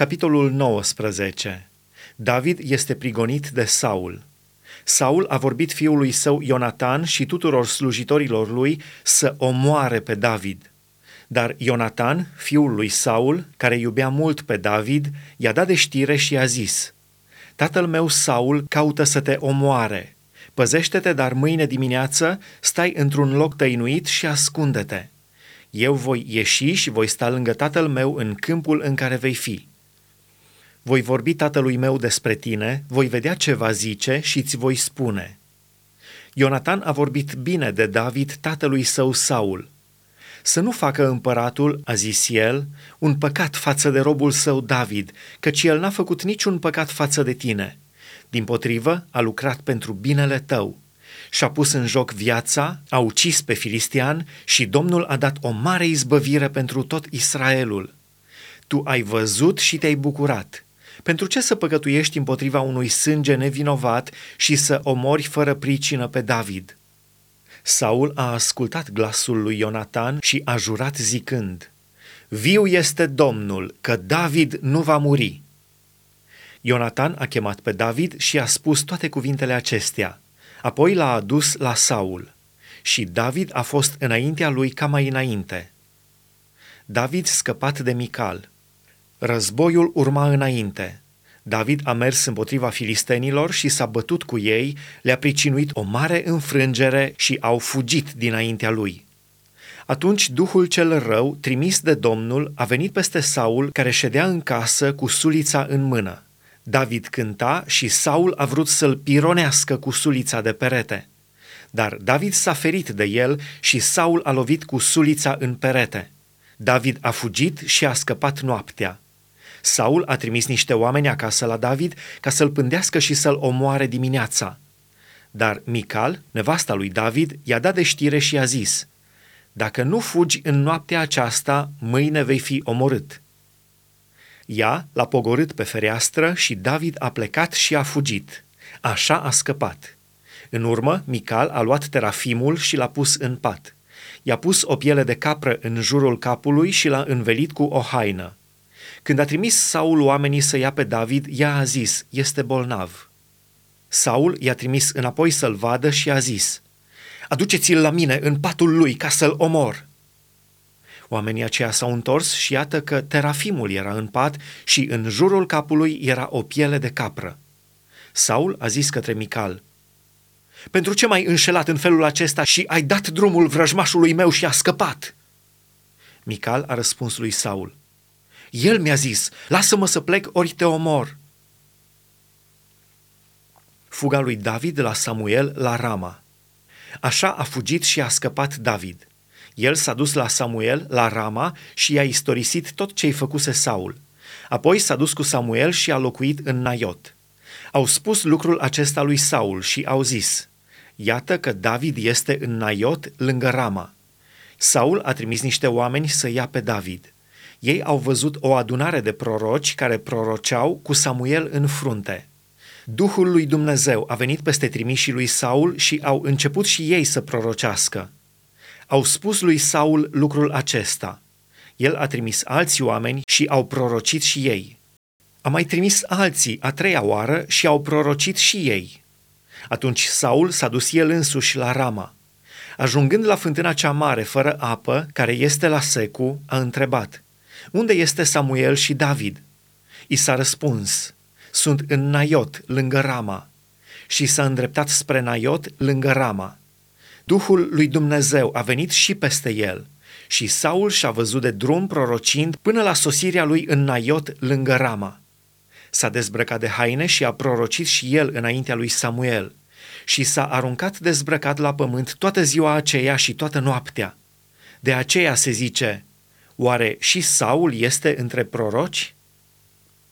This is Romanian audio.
Capitolul 19. David este prigonit de Saul. Saul a vorbit fiului său Ionatan și tuturor slujitorilor lui să omoare pe David. Dar Ionatan, fiul lui Saul, care iubea mult pe David, i-a dat de știre și i-a zis, Tatăl meu Saul caută să te omoare. Păzește-te, dar mâine dimineață stai într-un loc tăinuit și ascunde-te. Eu voi ieși și voi sta lângă tatăl meu în câmpul în care vei fi. Voi vorbi tatălui meu despre tine, voi vedea ce va zice și îți voi spune. Ionatan a vorbit bine de David, tatălui său Saul. Să nu facă împăratul, a zis el, un păcat față de robul său David, căci el n-a făcut niciun păcat față de tine. Din potrivă, a lucrat pentru binele tău. Și-a pus în joc viața, a ucis pe filistian și Domnul a dat o mare izbăvire pentru tot Israelul. Tu ai văzut și te-ai bucurat – pentru ce să păcătuiești împotriva unui sânge nevinovat și să omori fără pricină pe David? Saul a ascultat glasul lui Ionatan și a jurat zicând, Viu este Domnul, că David nu va muri. Ionatan a chemat pe David și a spus toate cuvintele acestea. Apoi l-a adus la Saul. Și David a fost înaintea lui ca mai înainte. David scăpat de Mical. Războiul urma înainte. David a mers împotriva filistenilor și s-a bătut cu ei, le-a pricinuit o mare înfrângere și au fugit dinaintea lui. Atunci Duhul cel rău, trimis de Domnul, a venit peste Saul, care ședea în casă cu sulița în mână. David cânta și Saul a vrut să-l pironească cu sulița de perete. Dar David s-a ferit de el și Saul a lovit cu sulița în perete. David a fugit și a scăpat noaptea. Saul a trimis niște oameni acasă la David ca să-l pândească și să-l omoare dimineața. Dar Mical, nevasta lui David, i-a dat de știre și i-a zis, Dacă nu fugi în noaptea aceasta, mâine vei fi omorât. Ea l-a pogorât pe fereastră și David a plecat și a fugit. Așa a scăpat. În urmă, Mical a luat terafimul și l-a pus în pat. I-a pus o piele de capră în jurul capului și l-a învelit cu o haină. Când a trimis Saul oamenii să ia pe David, ea a zis, este bolnav. Saul i-a trimis înapoi să-l vadă și a zis, aduceți-l la mine în patul lui ca să-l omor. Oamenii aceia s-au întors și iată că terafimul era în pat și în jurul capului era o piele de capră. Saul a zis către Mical, Pentru ce m-ai înșelat în felul acesta și ai dat drumul vrăjmașului meu și a scăpat? Mical a răspuns lui Saul, el mi-a zis, lasă-mă să plec, ori te omor. Fuga lui David la Samuel la Rama. Așa a fugit și a scăpat David. El s-a dus la Samuel la Rama și i-a istorisit tot ce-i făcuse Saul. Apoi s-a dus cu Samuel și a locuit în Naiot. Au spus lucrul acesta lui Saul și au zis, Iată că David este în Naiot lângă Rama. Saul a trimis niște oameni să ia pe David. Ei au văzut o adunare de proroci care proroceau cu Samuel în frunte. Duhul lui Dumnezeu a venit peste trimișii lui Saul și au început și ei să prorocească. Au spus lui Saul lucrul acesta. El a trimis alți oameni și au prorocit și ei. A mai trimis alții a treia oară și au prorocit și ei. Atunci Saul s-a dus el însuși la Rama. Ajungând la fântâna cea mare, fără apă, care este la secu, a întrebat – unde este Samuel și David? I s-a răspuns, sunt în Naiot, lângă Rama. Și s-a îndreptat spre Naiot, lângă Rama. Duhul lui Dumnezeu a venit și peste el și Saul și-a văzut de drum prorocind până la sosirea lui în Naiot, lângă Rama. S-a dezbrăcat de haine și a prorocit și el înaintea lui Samuel și s-a aruncat dezbrăcat la pământ toată ziua aceea și toată noaptea. De aceea se zice, Oare și Saul este între proroci?